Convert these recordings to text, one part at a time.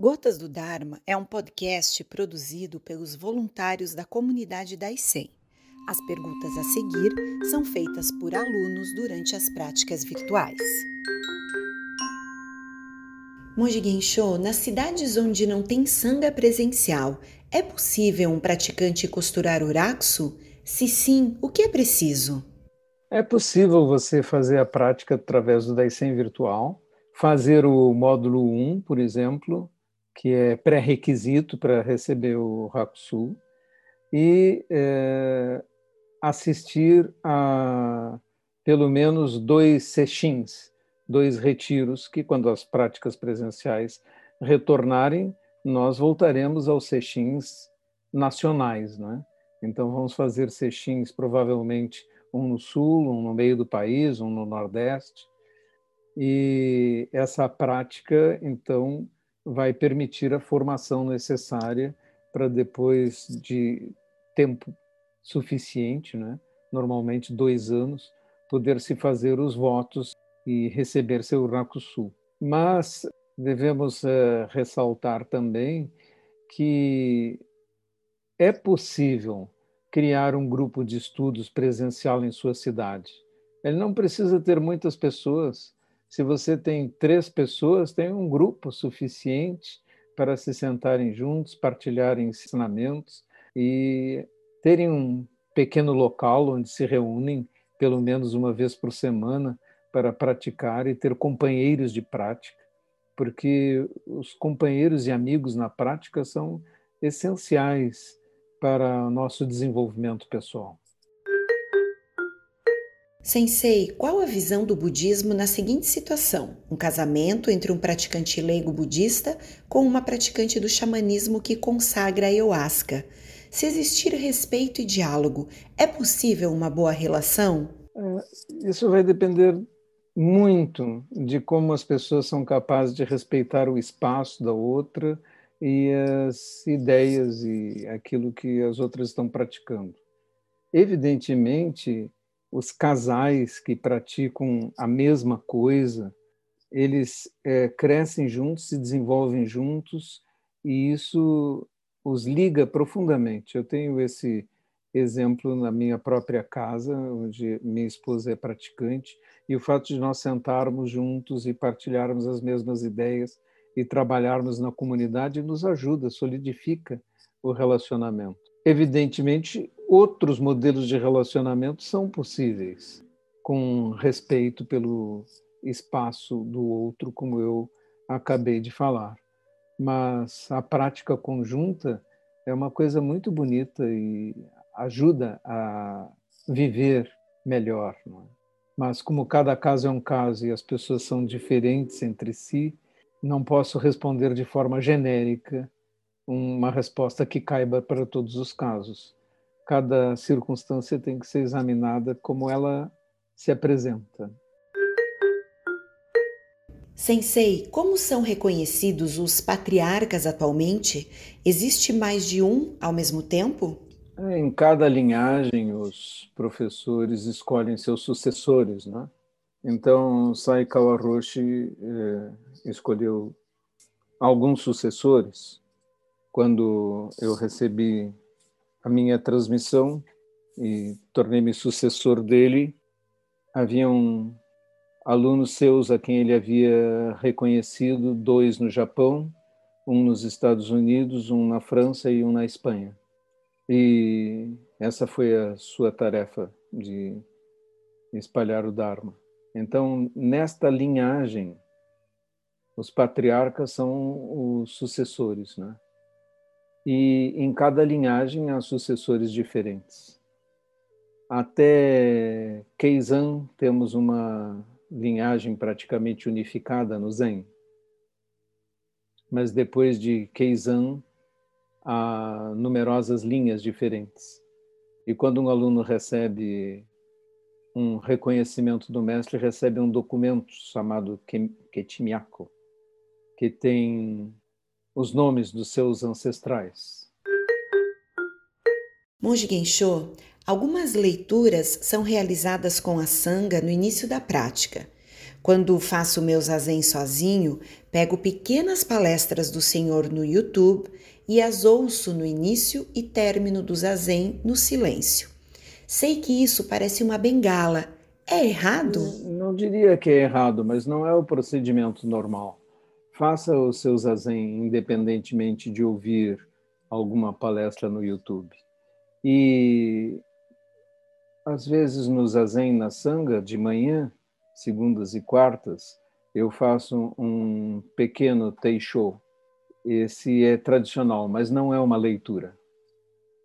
Gotas do Dharma é um podcast produzido pelos voluntários da comunidade da ICEM. As perguntas a seguir são feitas por alunos durante as práticas virtuais. Monge Gensho, nas cidades onde não tem sanga presencial, é possível um praticante costurar uraxo? Se sim, o que é preciso? É possível você fazer a prática através do Daisen virtual, fazer o módulo 1, por exemplo, que é pré-requisito para receber o Rakusu, e é, assistir a pelo menos dois sexins, dois retiros, que quando as práticas presenciais retornarem, nós voltaremos aos sexins nacionais, né? Então vamos fazer sexins provavelmente um no sul, um no meio do país, um no nordeste. E essa prática, então, vai permitir a formação necessária para depois de tempo suficiente, né? normalmente dois anos, poder se fazer os votos e receber seu Rakusu. Mas devemos uh, ressaltar também que é possível criar um grupo de estudos presencial em sua cidade. Ele não precisa ter muitas pessoas, se você tem três pessoas, tem um grupo suficiente para se sentarem juntos, partilharem ensinamentos e terem um pequeno local onde se reúnem pelo menos uma vez por semana para praticar e ter companheiros de prática, porque os companheiros e amigos na prática são essenciais para o nosso desenvolvimento pessoal. Sensei, qual a visão do budismo na seguinte situação? Um casamento entre um praticante leigo budista com uma praticante do xamanismo que consagra a ayahuasca. Se existir respeito e diálogo, é possível uma boa relação? É, isso vai depender muito de como as pessoas são capazes de respeitar o espaço da outra e as ideias e aquilo que as outras estão praticando. Evidentemente, os casais que praticam a mesma coisa, eles é, crescem juntos, se desenvolvem juntos e isso os liga profundamente. Eu tenho esse exemplo na minha própria casa, onde minha esposa é praticante, e o fato de nós sentarmos juntos e partilharmos as mesmas ideias e trabalharmos na comunidade nos ajuda, solidifica o relacionamento. Evidentemente, outros modelos de relacionamento são possíveis, com respeito pelo espaço do outro, como eu acabei de falar. Mas a prática conjunta é uma coisa muito bonita e ajuda a viver melhor. É? Mas, como cada caso é um caso e as pessoas são diferentes entre si, não posso responder de forma genérica uma resposta que caiba para todos os casos cada circunstância tem que ser examinada como ela se apresenta. Sensei, como são reconhecidos os patriarcas atualmente? Existe mais de um ao mesmo tempo? É, em cada linhagem, os professores escolhem seus sucessores, né? Então, Saikawa Roshi eh, escolheu alguns sucessores. Quando eu recebi a minha transmissão e tornei-me sucessor dele. Haviam alunos seus a quem ele havia reconhecido, dois no Japão, um nos Estados Unidos, um na França e um na Espanha. E essa foi a sua tarefa de espalhar o Dharma. Então, nesta linhagem, os patriarcas são os sucessores, né? E em cada linhagem há sucessores diferentes. Até Keizan temos uma linhagem praticamente unificada no Zen. Mas depois de Keizan há numerosas linhas diferentes. E quando um aluno recebe um reconhecimento do mestre, recebe um documento chamado Ketimiako, que tem os nomes dos seus ancestrais. Monge Gensho, algumas leituras são realizadas com a sanga no início da prática. Quando faço meu zazen sozinho, pego pequenas palestras do Senhor no YouTube e as ouço no início e término do zazen no silêncio. Sei que isso parece uma bengala. É errado? Não, não diria que é errado, mas não é o procedimento normal. Faça o seu zazen independentemente de ouvir alguma palestra no YouTube. E às vezes no zazen na sanga de manhã, segundas e quartas, eu faço um pequeno teisho. Esse é tradicional, mas não é uma leitura.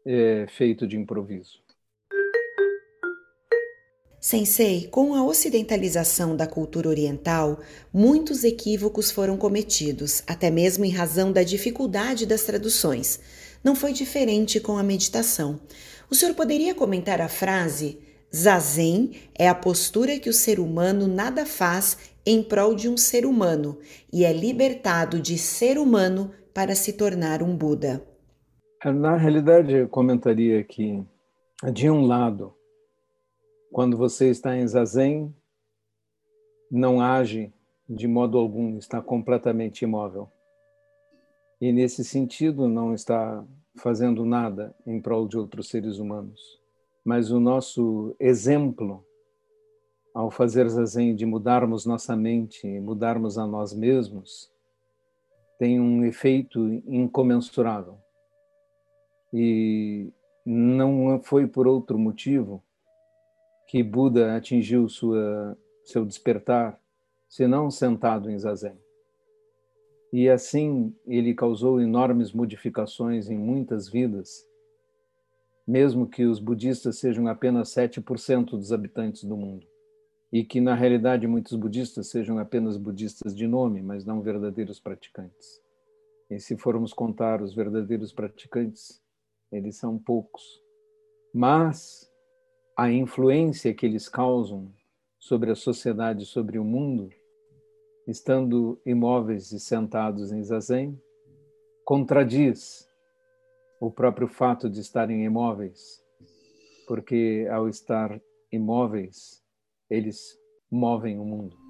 É feito de improviso. Sensei, com a ocidentalização da cultura oriental, muitos equívocos foram cometidos, até mesmo em razão da dificuldade das traduções. Não foi diferente com a meditação. O senhor poderia comentar a frase Zazen é a postura que o ser humano nada faz em prol de um ser humano e é libertado de ser humano para se tornar um Buda. Na realidade, eu comentaria que, de um lado, quando você está em Zazen, não age de modo algum, está completamente imóvel. E, nesse sentido, não está fazendo nada em prol de outros seres humanos mas o nosso exemplo ao fazer zazen de mudarmos nossa mente, mudarmos a nós mesmos, tem um efeito incomensurável. E não foi por outro motivo que Buda atingiu sua, seu despertar, senão sentado em zazen. E assim ele causou enormes modificações em muitas vidas mesmo que os budistas sejam apenas 7% dos habitantes do mundo. E que, na realidade, muitos budistas sejam apenas budistas de nome, mas não verdadeiros praticantes. E se formos contar os verdadeiros praticantes, eles são poucos. Mas a influência que eles causam sobre a sociedade, sobre o mundo, estando imóveis e sentados em zazen, contradiz o próprio fato de estarem imóveis, porque ao estar imóveis, eles movem o mundo.